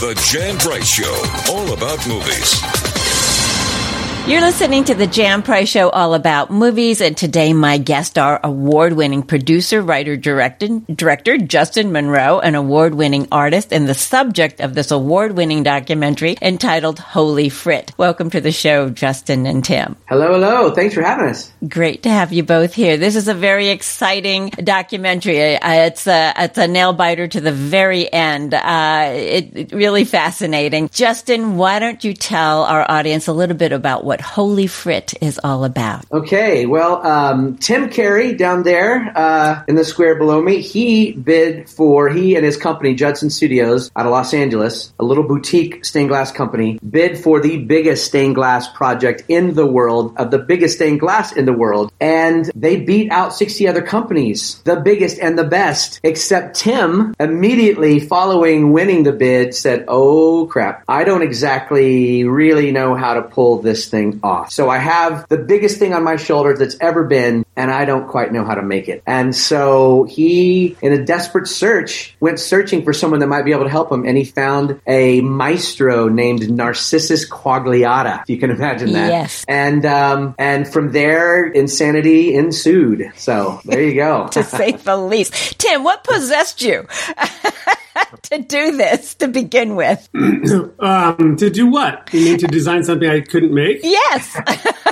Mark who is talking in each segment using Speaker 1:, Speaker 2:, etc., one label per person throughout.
Speaker 1: The Jan Price Show, all about movies.
Speaker 2: You're listening to the Jan Price Show all about movies, and today my guests are award-winning producer, writer, director, director Justin Monroe, an award-winning artist, and the subject of this award-winning documentary entitled Holy Frit. Welcome to the show, Justin and Tim.
Speaker 3: Hello, hello. Thanks for having us.
Speaker 2: Great to have you both here. This is a very exciting documentary. It's a it's a nail biter to the very end. Uh, it, it really fascinating. Justin, why don't you tell our audience a little bit about what Holy Frit is all about.
Speaker 3: Okay, well, um, Tim Carey down there uh, in the square below me, he bid for, he and his company, Judson Studios, out of Los Angeles, a little boutique stained glass company, bid for the biggest stained glass project in the world, of the biggest stained glass in the world. And they beat out 60 other companies, the biggest and the best, except Tim, immediately following winning the bid, said, Oh crap, I don't exactly really know how to pull this thing off. So I have the biggest thing on my shoulder that's ever been, and I don't quite know how to make it. And so he, in a desperate search, went searching for someone that might be able to help him, and he found a maestro named Narcissus Quagliata. If you can imagine that.
Speaker 2: Yes.
Speaker 3: And um, and from there, insanity ensued. So there you go.
Speaker 2: to say the least. Tim, what possessed you? to do this to begin with.
Speaker 4: um, to do what? You mean to design something I couldn't make?
Speaker 2: Yes.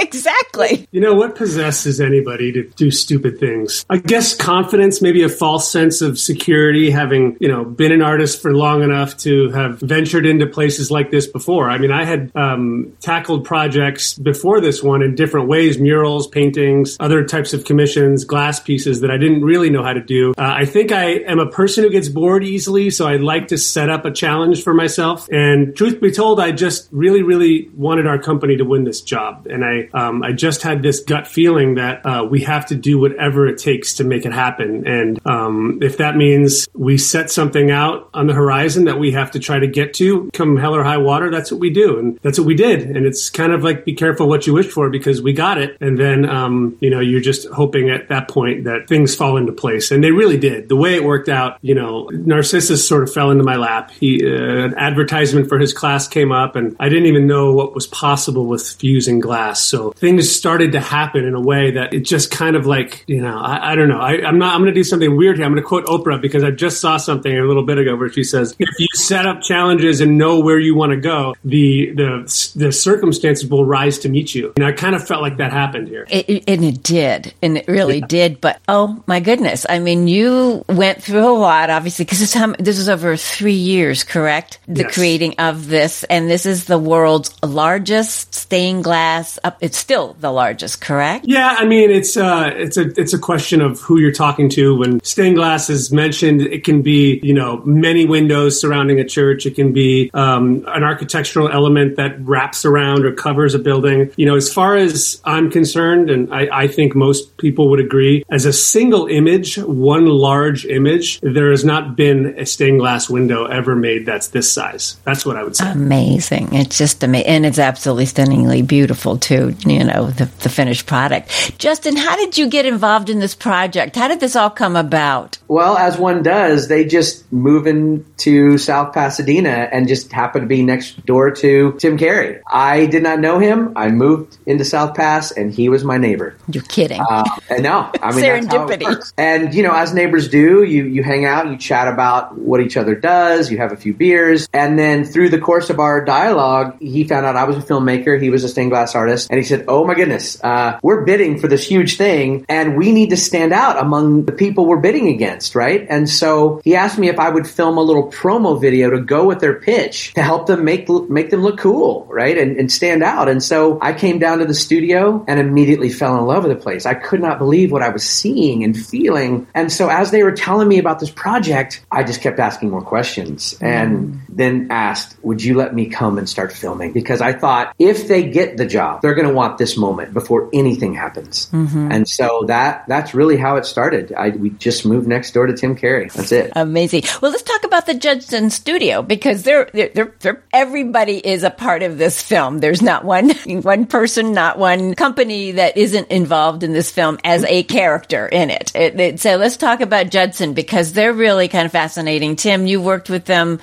Speaker 2: exactly.
Speaker 4: You know, what possesses anybody to do stupid things? I guess confidence, maybe a false sense of security, having, you know, been an artist for long enough to have ventured into places like this before. I mean, I had um, tackled projects before this one in different ways murals, paintings, other types of commissions, glass pieces that I didn't really know how to do. Uh, I think I am a person who gets bored easily, so I like to set up a challenge for myself. And truth be told, I just really, really wanted our company to win this job. And I um, I just had this gut feeling that uh, we have to do whatever it takes to make it happen. And um, if that means we set something out on the horizon that we have to try to get to, come hell or high water, that's what we do. And that's what we did. And it's kind of like be careful what you wish for because we got it. And then, um, you know, you're just hoping at that point that things fall into place. And they really did. The way it worked out, you know, Narcissus sort of fell into my lap. He, uh, an advertisement for his class came up and I didn't even know what was possible with fusing glass. So things started to happen in a way that it just kind of like, you know, I, I don't know. I, am not, I'm going to do something weird here. I'm going to quote Oprah because I just saw something a little bit ago where she says, if you set up challenges and know where you want to go, the, the, the circumstances will rise to meet you. And I kind of felt like that happened here.
Speaker 2: It, it, and it did. And it really yeah. did. But oh my goodness. I mean, you went through a lot, obviously, because this, this is over three years, correct? The
Speaker 4: yes.
Speaker 2: creating of this. And this is the world's largest stained glass up. It's still the largest, correct?
Speaker 4: Yeah, I mean it's uh, it's a it's a question of who you're talking to. When stained glass is mentioned, it can be you know many windows surrounding a church. It can be um, an architectural element that wraps around or covers a building. You know, as far as I'm concerned, and I, I think most people would agree, as a single image, one large image, there has not been a stained glass window ever made that's this size. That's what I would say.
Speaker 2: Amazing! It's just amazing, and it's absolutely stunningly beautiful too you know, the, the finished product. Justin, how did you get involved in this project? How did this all come about?
Speaker 3: Well, as one does, they just move into South Pasadena and just happen to be next door to Tim Carey. I did not know him. I moved into South Pass and he was my neighbor.
Speaker 2: You're kidding.
Speaker 3: Uh, and no, I mean,
Speaker 2: serendipity.
Speaker 3: And, you know, as neighbors do, you, you hang out, you chat about what each other does, you have a few beers. And then through the course of our dialogue, he found out I was a filmmaker, he was a stained glass artist, and he said, "Oh my goodness, uh, we're bidding for this huge thing, and we need to stand out among the people we're bidding against, right?" And so he asked me if I would film a little promo video to go with their pitch to help them make make them look cool, right, and, and stand out. And so I came down to the studio and immediately fell in love with the place. I could not believe what I was seeing and feeling. And so as they were telling me about this project, I just kept asking more questions and mm. then asked, "Would you let me come and start filming?" Because I thought if they get the job, they're going to to want this moment before anything happens.
Speaker 2: Mm-hmm.
Speaker 3: And so that that's really how it started. I, we just moved next door to Tim Carey. That's it.
Speaker 2: Amazing. Well, let's talk about the Judson Studio because they're, they're, they're, they're, everybody is a part of this film. There's not one one person, not one company that isn't involved in this film as a character in it. It, it. So let's talk about Judson because they're really kind of fascinating. Tim, you worked with them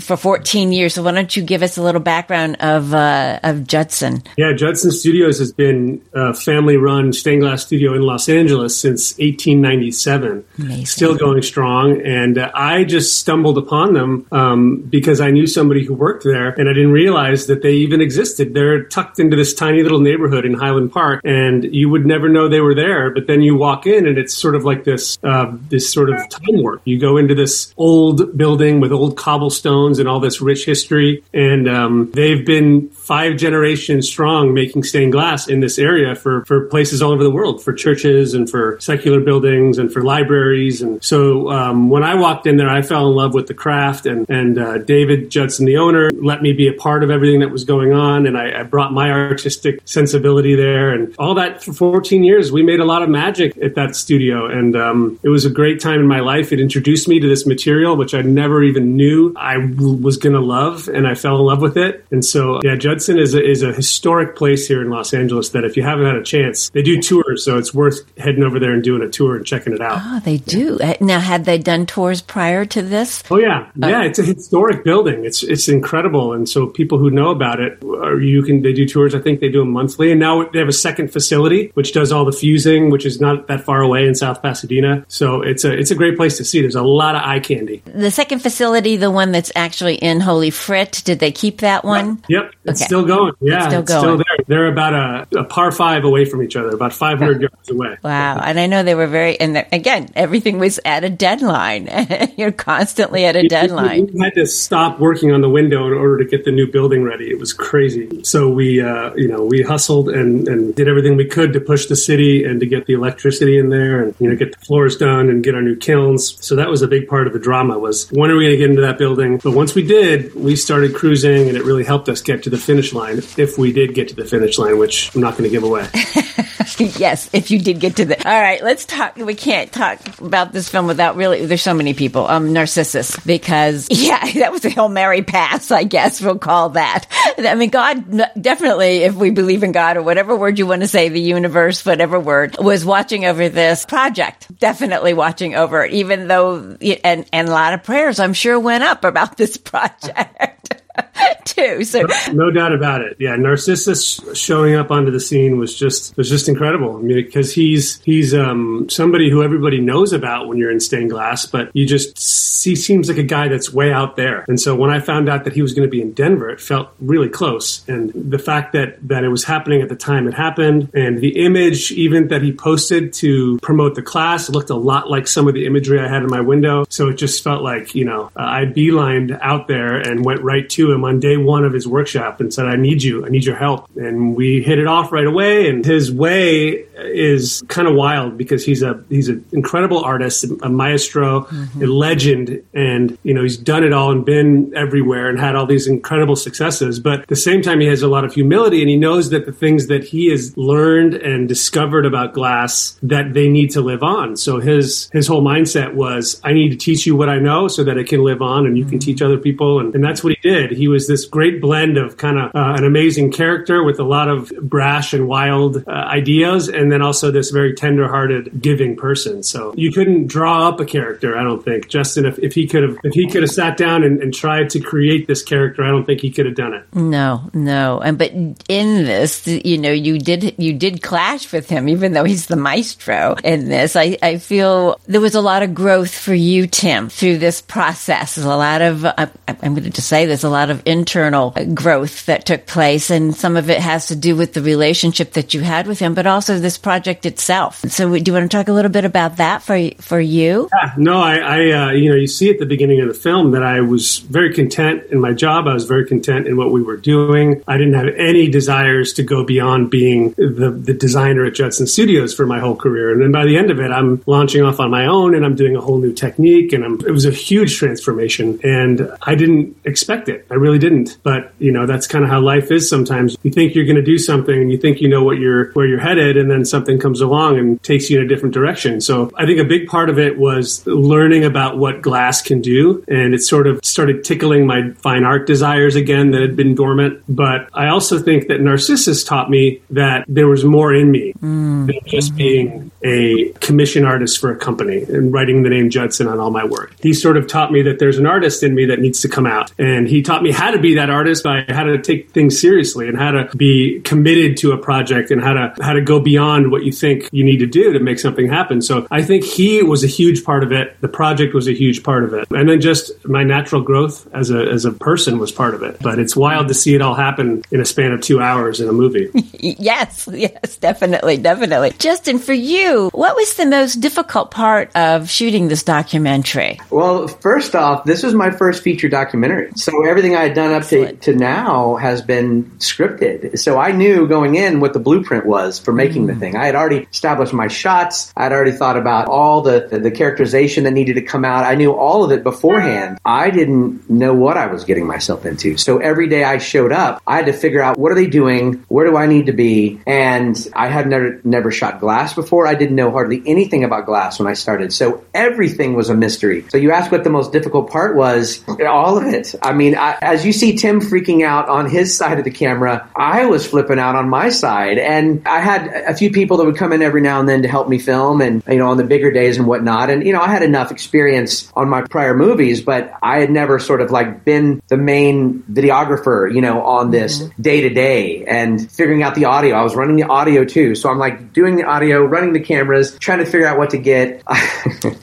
Speaker 2: for 14 years, so why don't you give us a little background of uh, of Judson?
Speaker 4: Yeah, Judson Studios has been a family-run stained glass studio in Los Angeles since 1897.
Speaker 2: Amazing.
Speaker 4: Still going strong, and uh, I just stumbled upon them um, because I knew somebody who worked there, and I didn't realize that they even existed. They're tucked into this tiny little neighborhood in Highland Park, and you would never know they were there. But then you walk in, and it's sort of like this uh, this sort of time warp. You go into this old building with old cobblestones and all this rich history, and um, they've been five generations strong making stained glass in this area for for places all over the world, for churches and for secular buildings and for libraries. And so um, when I walked in there, I fell in love with the craft, and and uh, David Judson, the owner, let me be a part of everything that was going on, and I, I brought my artistic sensibility there, and all that for 14 years. We made a lot of magic at that studio, and um, it was a great time in my life. It introduced me to this material, which I never even knew I w- was going to love, and I fell in love with it. And so, yeah, Judson is a, is a historic place here in Los Angeles that if you haven't had a chance, they do tours, so it's worth heading over there and doing a tour and checking it out.
Speaker 2: Oh, they do. Uh, Now, had they done tours prior to this?
Speaker 4: Oh yeah, yeah. It's a historic building. It's it's incredible, and so people who know about it, or you can they do tours. I think they do them monthly, and now they have a second facility which does all the fusing, which is not that far away in South Pasadena. So it's a it's a great place to see. There's a lot of eye candy.
Speaker 2: The second facility, the one that's actually in Holy Frit, did they keep that one?
Speaker 4: Yep, it's
Speaker 2: Okay.
Speaker 4: still going. Yeah,
Speaker 2: still
Speaker 4: it's
Speaker 2: going.
Speaker 4: still there. They're about a, a par five away from each other, about 500 yards away.
Speaker 2: Wow. And I know they were very, and again, everything was at a deadline. You're constantly at a deadline.
Speaker 4: We had to stop working on the window in order to get the new building ready. It was crazy. So we, uh, you know, we hustled and, and did everything we could to push the city and to get the electricity in there and you know get the floors done and get our new kilns. So that was a big part of the drama was when are we going to get into that building? But once we did, we started cruising and it really helped us get to the finish line. If we did get to the finish line, which I'm not going to give away.
Speaker 2: yes, if you did get to the. All right, let's talk. We can't talk about this film without really. There's so many people. Um, Narcissus, because yeah, that was a Hail Mary pass, I guess we'll call that. I mean, God definitely, if we believe in God or whatever word you want to say, the universe, whatever word, was watching over this project. Definitely watching over, it, even though, and, and a lot of prayers, I'm sure, went up about this project. Too. So
Speaker 4: no doubt about it. Yeah, Narcissus showing up onto the scene was just was just incredible. I mean, because he's he's um, somebody who everybody knows about when you're in stained glass, but you just he seems like a guy that's way out there. And so when I found out that he was going to be in Denver, it felt really close. And the fact that that it was happening at the time it happened, and the image even that he posted to promote the class looked a lot like some of the imagery I had in my window. So it just felt like you know I beelined out there and went right to him on day one of his workshop and said, I need you. I need your help. And we hit it off right away. And his way is kind of wild because he's a he's an incredible artist, a maestro, mm-hmm. a legend, and you know he's done it all and been everywhere and had all these incredible successes. But at the same time, he has a lot of humility and he knows that the things that he has learned and discovered about glass that they need to live on. So his his whole mindset was, I need to teach you what I know so that it can live on and you can teach other people. And, and that's what he did. He was this great blend of kind of uh, an amazing character with a lot of brash and wild uh, ideas, and then also this very tender-hearted, giving person. So you couldn't draw up a character, I don't think. Justin, if, if he could have, if he could have sat down and, and tried to create this character, I don't think he could have done it.
Speaker 2: No, no. And but in this, you know, you did you did clash with him, even though he's the maestro in this. I, I feel there was a lot of growth for you, Tim, through this process. There's a lot of I, I'm going to just say there's a lot of internal growth that took place, and some of it has to do with the relationship that you had with him, but also this project itself. So, do you want to talk a little bit about that for for you?
Speaker 4: Yeah, no, I, I uh, you know, you see at the beginning of the film that I was very content in my job. I was very content in what we were doing. I didn't have any desires to go beyond being the the designer at Judson Studios for my whole career. And then by the end of it, I'm launching off on my own, and I'm doing a whole new technique, and I'm, it was a huge transformation. And I didn't expect it. I really didn't. But you know, that's kind of how life is. Sometimes you think you're going to do something, and you think you know what you're where you're headed, and then something comes along and takes you in a different direction. So I think a big part of it was learning about what glass can do, and it sort of started tickling my fine art desires again that had been dormant. But I also think that Narcissus taught me that there was more in me mm. than just being a commission artist for a company and writing the name Judson on all my work. He sort of taught me that there's an artist in me that needs to come out. And he taught me how to be that artist by how to take things seriously and how to be committed to a project and how to how to go beyond what you think you need to do to make something happen. So I think he was a huge part of it. The project was a huge part of it. And then just my natural growth as a as a person was part of it. But it's wild to see it all happen in a span of 2 hours in a movie.
Speaker 2: yes, yes, definitely, definitely. Justin, for you what was the most difficult part of shooting this documentary?
Speaker 3: Well, first off, this was my first feature documentary. So everything I had done up to, to now has been scripted. So I knew going in what the blueprint was for making mm. the thing. I had already established my shots. I'd already thought about all the, the, the characterization that needed to come out. I knew all of it beforehand. I didn't know what I was getting myself into. So every day I showed up, I had to figure out what are they doing? Where do I need to be? And I had never, never shot glass before. I didn't know hardly anything about glass when I started. So everything was a mystery. So you ask what the most difficult part was, all of it. I mean, I, as you see Tim freaking out on his side of the camera, I was flipping out on my side. And I had a few people that would come in every now and then to help me film and, you know, on the bigger days and whatnot. And, you know, I had enough experience on my prior movies, but I had never sort of like been the main videographer, you know, on this day to day and figuring out the audio. I was running the audio too. So I'm like doing the audio, running the cameras, trying to figure out what to get.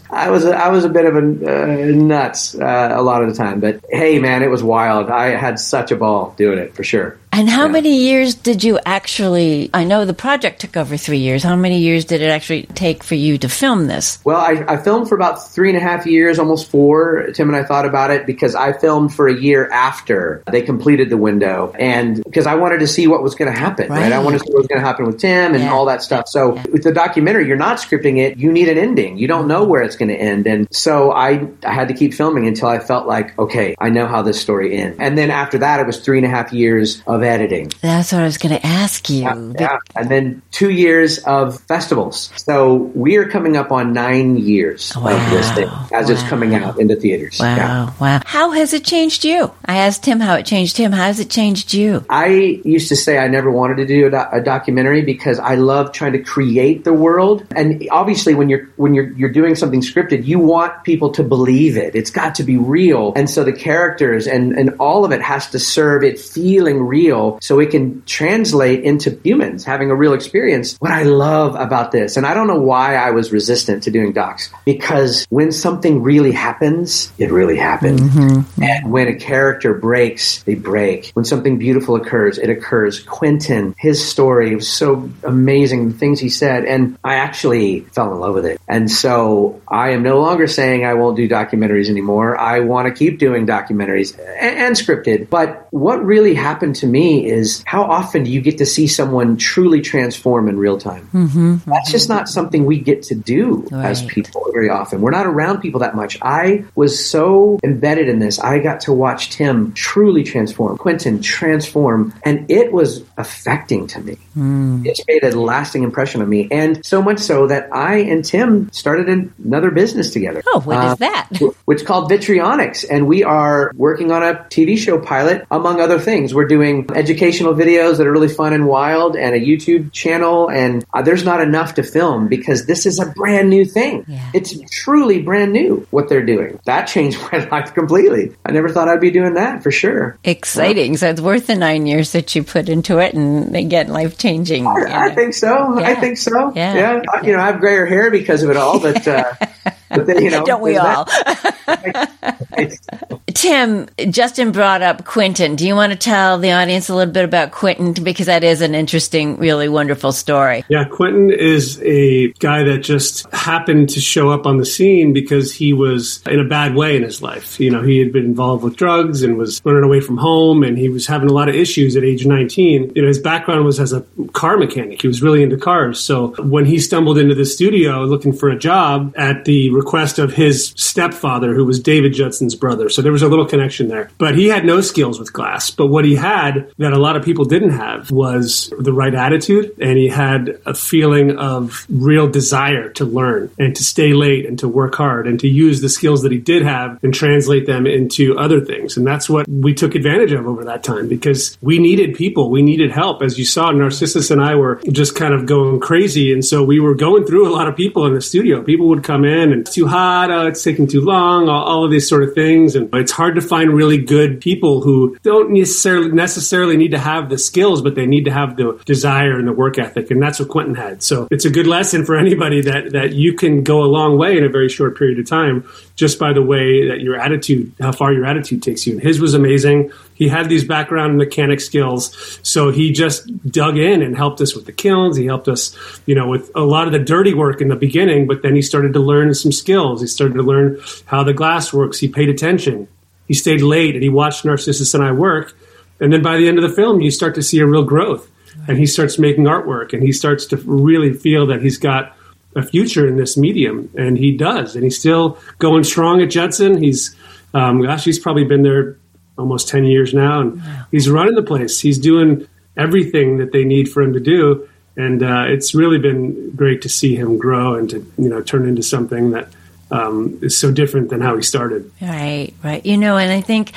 Speaker 3: I was a, I was a bit of a uh, nuts uh, a lot of the time, but hey, man, it was wild. I had such a ball doing it for sure.
Speaker 2: And how yeah. many years did you actually? I know the project took over three years. How many years did it actually take for you to film this?
Speaker 3: Well, I, I filmed for about three and a half years, almost four. Tim and I thought about it because I filmed for a year after they completed the window, and because I wanted to see what was going to happen. Right. right. I wanted to see what was going to happen with Tim and yeah. all that stuff. So yeah. with the documentary, you're not scripting it. You need an ending. You don't know where it's going to end, and so I I had to keep filming until I felt like okay, I know how this story ends. And then after that, it was three and a half years of editing.
Speaker 2: That's what I was going to ask you.
Speaker 3: Yeah, yeah, And then two years of festivals. So we are coming up on nine years wow. of this thing as wow. it's coming out into theaters.
Speaker 2: Wow. Yeah. Wow. How has it changed you? I asked him how it changed him. How has it changed you?
Speaker 3: I used to say I never wanted to do a, do- a documentary because I love trying to create the world. And obviously when you're, when you're, you're doing something scripted, you want people to believe it. It's got to be real. And so the characters and, and all of it has to serve it feeling real. So it can translate into humans having a real experience. What I love about this, and I don't know why I was resistant to doing docs, because when something really happens, it really happens. Mm-hmm. And when a character breaks, they break. When something beautiful occurs, it occurs. Quentin, his story was so amazing, the things he said, and I actually fell in love with it. And so I am no longer saying I won't do documentaries anymore. I want to keep doing documentaries and, and scripted. But what really happened to me is how often do you get to see someone truly transform in real time? Mm-hmm, That's just not something we get to do right. as people very often. We're not around people that much. I was so embedded in this. I got to watch Tim truly transform, Quentin transform, and it was affecting to me. Mm. It's made a lasting impression on me, and so much so that I and Tim started another business together.
Speaker 2: Oh, what uh, is that?
Speaker 3: Which is called Vitrionics, and we are working on a TV show pilot, among other things. We're doing educational videos that are really fun and wild and a YouTube channel. And uh, there's not enough to film because this is a brand new thing. Yeah. It's truly brand new what they're doing. That changed my life completely. I never thought I'd be doing that for sure.
Speaker 2: Exciting. Yeah. So it's worth the nine years that you put into it and again, life changing.
Speaker 3: I, I, think so. Yeah. I think so. Yeah. yeah. You know, I have grayer hair because of it all, but, uh, but then, you know,
Speaker 2: don't we all? Tim, Justin brought up Quentin. Do you want to tell the audience a little bit about Quentin? Because that is an interesting, really wonderful story.
Speaker 4: Yeah, Quentin is a guy that just happened to show up on the scene because he was in a bad way in his life. You know, he had been involved with drugs and was running away from home and he was having a lot of issues at age 19. You know, his background was as a car mechanic. He was really into cars. So when he stumbled into the studio looking for a job at the request of his stepfather, who was David Judson's brother. So there was a little connection there. But he had no skills with glass. But what he had that a lot of people didn't have was the right attitude, and he had a feeling of real desire to learn and to stay late and to work hard and to use the skills that he did have and translate them into other things. And that's what we took advantage of over that time because we needed people, we needed help. As you saw, Narcissus and I were just kind of going crazy. And so we were going through a lot of people in the studio. People would come in and it's too hot, uh, it's taking too long, all, all of these sort of things. And it's hard to find really good people who don't necessarily necessarily need to have the skills, but they need to have the desire and the work ethic. And that's what Quentin had. So it's a good lesson for anybody that, that you can go a long way in a very short period of time just by the way that your attitude, how far your attitude takes you. And his was amazing. He had these background mechanic skills, so he just dug in and helped us with the kilns. He helped us, you know, with a lot of the dirty work in the beginning. But then he started to learn some skills. He started to learn how the glass works. He paid attention. He stayed late and he watched Narcissus and I work. And then by the end of the film, you start to see a real growth. And he starts making artwork and he starts to really feel that he's got a future in this medium, and he does, and he's still going strong at Judson. He's, um, gosh, he's probably been there almost ten years now, and he's running the place. He's doing everything that they need for him to do, and uh, it's really been great to see him grow and to you know turn into something that um, is so different than how he started.
Speaker 2: Right, right. You know, and I think.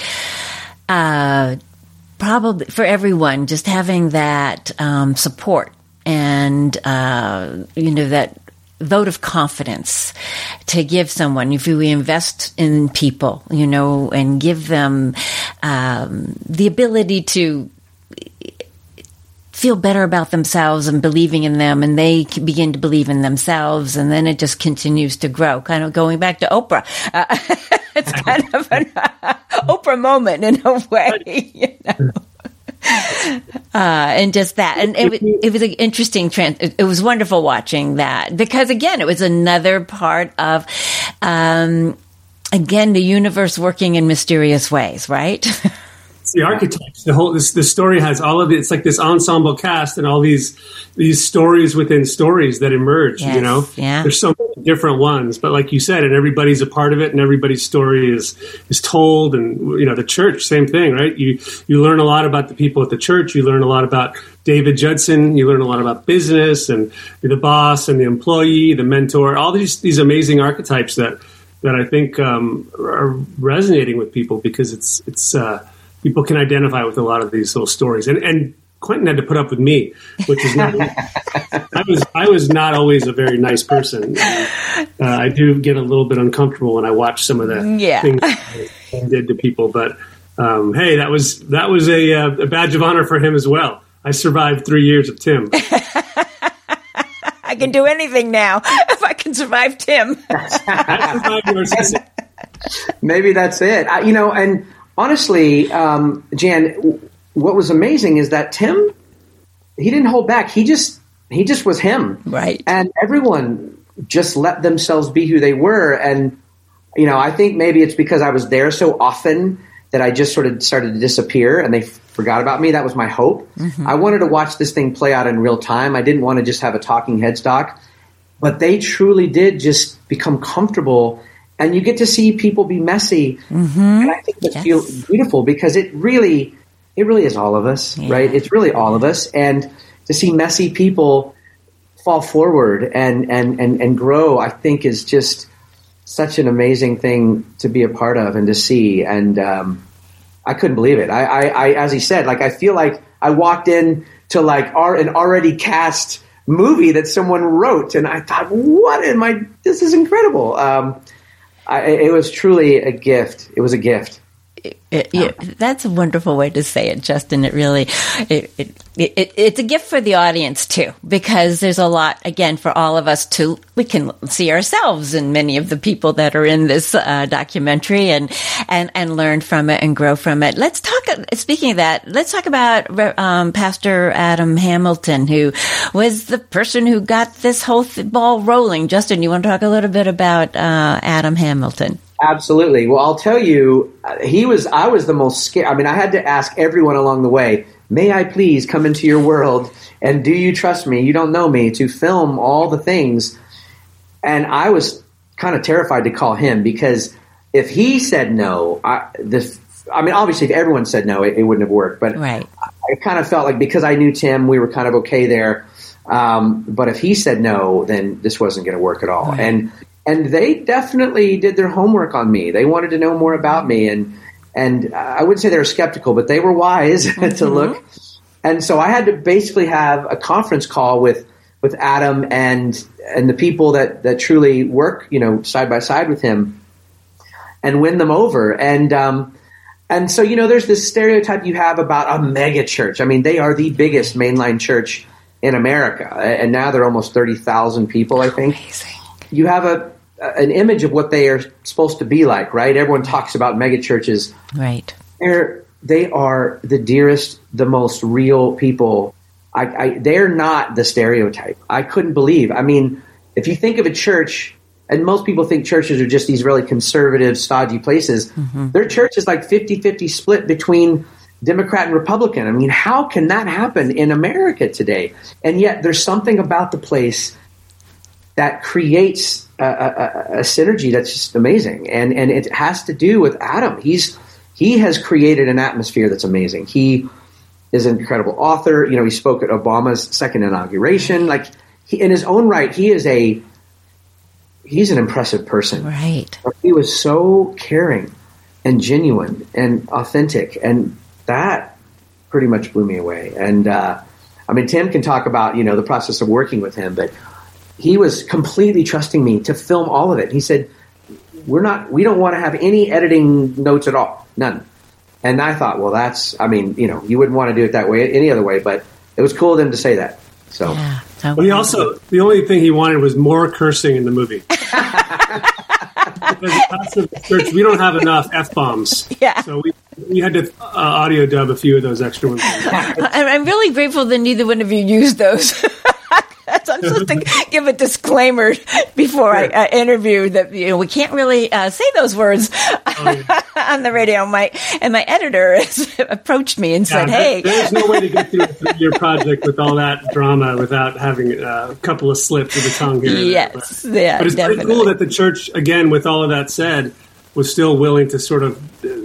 Speaker 2: Uh, probably for everyone, just having that um, support and uh, you know that vote of confidence to give someone if we invest in people you know and give them um, the ability to feel better about themselves and believing in them and they begin to believe in themselves and then it just continues to grow kind of going back to oprah uh, it's kind of an uh, oprah moment in a way you know uh, and just that, and it, it was an interesting. Trans- it was wonderful watching that because again, it was another part of, um, again, the universe working in mysterious ways, right?
Speaker 4: It's the archetypes. The whole this the story has all of it. It's like this ensemble cast and all these these stories within stories that emerge.
Speaker 2: Yes,
Speaker 4: you know,
Speaker 2: yeah.
Speaker 4: There's so many different ones, but like you said, and everybody's a part of it, and everybody's story is is told. And you know, the church, same thing, right? You you learn a lot about the people at the church. You learn a lot about David Judson. You learn a lot about business and the boss and the employee, the mentor. All these these amazing archetypes that that I think um, are resonating with people because it's it's. Uh, people can identify with a lot of these little stories. And, and Quentin had to put up with me, which is not. I was I was not always a very nice person. Uh, I do get a little bit uncomfortable when I watch some of the
Speaker 2: Yeah.
Speaker 4: things he did to people. But um, hey, that was that was a, uh, a badge of honor for him as well. I survived three years of Tim.
Speaker 2: I can do anything now if I can survive Tim.
Speaker 4: I survived
Speaker 3: Maybe that's it. I, you know, and honestly, um, Jan, what was amazing is that Tim, he didn't hold back. He just he just was him,
Speaker 2: Right.
Speaker 3: And everyone just let themselves be who they were. And you know, I think maybe it's because I was there so often that I just sort of started to disappear, and they forgot about me. That was my hope. I wanted to watch this thing play out in real time. I didn't want to just have a talking headstock but they truly did just become comfortable and you get to see people be messy and i think that
Speaker 2: Yes.
Speaker 3: feels beautiful because it really it really is all of us right it's really all of us and to see messy people fall forward and and and, and grow i think is just such an amazing thing to be a part of and to see and um, I couldn't believe it. I, I, I, as he said, like I feel like I walked in to like our, an already cast movie that someone wrote, and I thought, what am I? This is incredible. Um, I, it was truly a gift. It was a gift.
Speaker 2: It, yeah, that's a wonderful way to say it, Justin. It really, it, it, it, it's a gift for the audience too, because there's a lot, again, for all of us to, we can see ourselves in many of the people that are in this uh, documentary and, and, and learn from it and grow from it. Let's talk, speaking of that, let's talk about um, Pastor Adam Hamilton, who was the person who got this whole th- ball rolling. Justin, you want to talk a little bit about uh, Adam Hamilton?
Speaker 3: Absolutely. Well, I'll tell you, uh, he was. I was the most scared. I mean, I had to ask everyone along the way. May I please come into your world? And do you trust me? You don't know me to film all the things. And I was kind of terrified to call him because if he said no, I, this, I mean, obviously, if everyone said no, it, it wouldn't have worked. But
Speaker 2: Right.
Speaker 3: I kind of felt like because I knew Tim, we were kind of okay there. Um, but if he said no, then this wasn't going to work at all.
Speaker 2: Right.
Speaker 3: And and they definitely did their homework on me. They wanted to know more about me, and and I wouldn't say they were skeptical, but they were wise to look. And so I had to basically have a conference call with with Adam and and the people that that truly work, you know, side by side with him, and win them over. And um, and so you know, there's this stereotype you have about a mega church. I mean, they are the biggest mainline church in America, and now they're almost thirty thousand people. I think
Speaker 2: Amazing.
Speaker 3: you have a an image of what they are supposed to be like, right? Everyone talks about mega churches.
Speaker 2: Right.
Speaker 3: They're they are the dearest, the most real people. I, I they're not the stereotype. I couldn't believe. I mean, if you think of a church, and most people think churches are just these really conservative, stodgy places, mm-hmm. their church is like 50-50 split between Democrat and Republican. I mean, how can that happen in America today? And yet, there's something about the place that creates a, a, a synergy that's just amazing, and and it has to do with Adam. He's he has created an atmosphere that's amazing. He is an incredible author. You know, he spoke at Obama's second inauguration. Like he, in his own right, he is a he's an impressive person.
Speaker 2: Right.
Speaker 3: He was so caring and genuine and authentic, and that pretty much blew me away. And uh, I mean, Tim can talk about you know the process of working with him, but he was completely trusting me to film all of it. He said, "We're not, we don't want to have any editing notes at all, none." And I thought, well, that's, I mean, you know, you wouldn't want to do it that way, any other way, but it was cool of them to say that. So.
Speaker 2: Yeah. So
Speaker 4: But he also, the only thing he wanted was more cursing in the movie. because the pastor of the church, we don't have enough f bombs.
Speaker 2: Yeah.
Speaker 4: So we, we had to uh, audio dub a few of those extra ones.
Speaker 2: I'm I'm really grateful that neither one of you used those. So I'm supposed to give a disclaimer before I uh, interview that you know we can't really uh, say those words on the radio. My and my editor has approached me and said, "Hey,
Speaker 4: there- there's no way to get through your project with all that drama without having uh, a couple of slips of the tongue here.
Speaker 2: yes, yeah,
Speaker 4: But it's
Speaker 2: definitely."
Speaker 4: pretty cool that the church, again, with all of that said, was still willing to sort of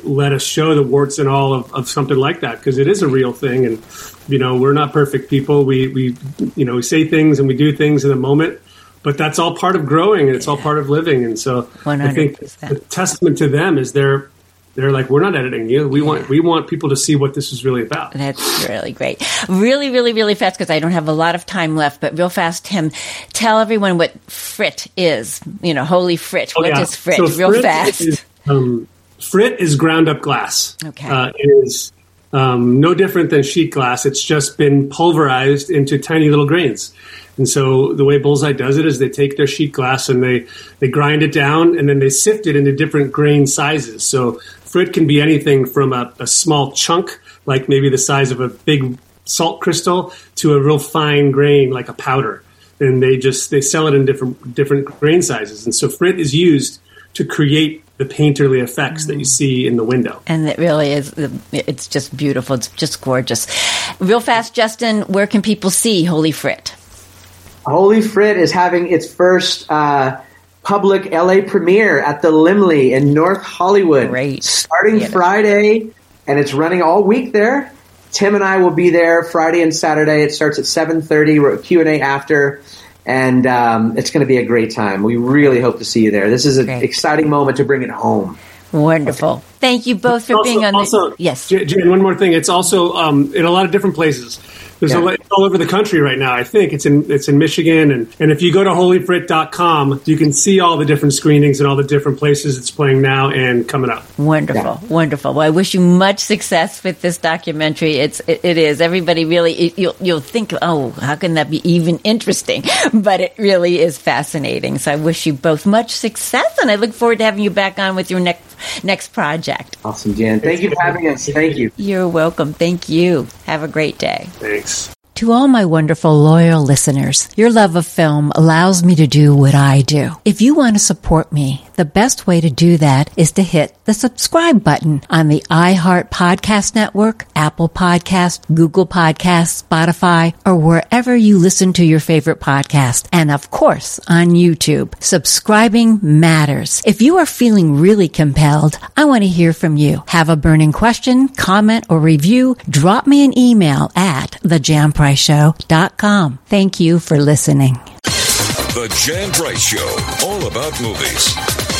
Speaker 4: let us show the warts and all of, of something like that because it is a real thing. And, you know, we're not perfect people. We, we, you know, we say things and we do things in the moment, but that's all part of growing and it's all part of living. And so I think the testament to them is they're, they're like, we're not editing you. We want, we want people to see what this is really about.
Speaker 2: That's really great. Really, really, really fast because I don't have a lot of time left. But real fast, Tim, tell everyone what frit is. You know, holy frit.
Speaker 4: Oh,
Speaker 2: What
Speaker 4: yeah.
Speaker 2: is frit?
Speaker 4: So
Speaker 2: real
Speaker 4: frit
Speaker 2: fast.
Speaker 4: Is, um, frit is ground up glass.
Speaker 2: Okay.
Speaker 4: Uh, it is um, no different than sheet glass. It's just been pulverized into tiny little grains. And so the way Bullseye does it is they take their sheet glass and they, they grind it down and then they sift it into different grain sizes. So frit can be anything from a, a small chunk, like maybe the size of a big salt crystal, to a real fine grain like a powder. And they just they sell it in different different grain sizes. And so frit is used to create the painterly effects that you see in the window.
Speaker 2: and it really is. It's just beautiful. It's just gorgeous. Real fast, Justin. Where can people see Holy Frit?
Speaker 3: Holy Frit is having its first uh, public LA premiere at the Laemmle in North Hollywood.
Speaker 2: Great.
Speaker 3: Starting
Speaker 2: Theater.
Speaker 3: Friday, and it's running all week there. Tim and I will be there Friday and Saturday. It starts at 7.30. We're at Q and A after, and um, it's going to be a great time. We really hope to see you there. This is an
Speaker 2: Great.
Speaker 3: exciting moment to bring it home.
Speaker 2: Wonderful. Thank you both for
Speaker 4: also,
Speaker 2: being on
Speaker 4: also,
Speaker 2: the. Yes.
Speaker 4: J- one more thing. It's also um, in a lot of different places. There's a
Speaker 3: Yeah.
Speaker 4: lot, it's all over the country right now. I think it's in it's in Michigan, and, and if you go to holyfrit.com, you can see all the different screenings and all the different places it's playing now and coming up.
Speaker 2: Wonderful,
Speaker 3: Yeah.
Speaker 2: wonderful. Well, I wish you much success with this documentary. It's it, it is. Everybody really it, you'll you'll think, oh, how can that be even interesting? But it really is fascinating. So I wish you both much success, and I look forward to having you back on with your next next project.
Speaker 3: Awesome, Jan. Thank you for having us. Thank you.
Speaker 2: You're welcome. Thank you. Have a great day.
Speaker 4: Thanks.
Speaker 2: To all my wonderful loyal listeners, your love of film allows me to do what I do. If you want to support me, the best way to do that is to hit the subscribe button on the iHeart Podcast Network, Apple Podcast, Google Podcast, Spotify, or wherever you listen to your favorite podcast. And of course, on YouTube. Subscribing matters. If you are feeling really compelled, I want to hear from you. Have a burning question, comment, or review? Drop me an email at thejanpriceshow.com. Thank you for listening.
Speaker 1: The Jan Price Show, all about movies.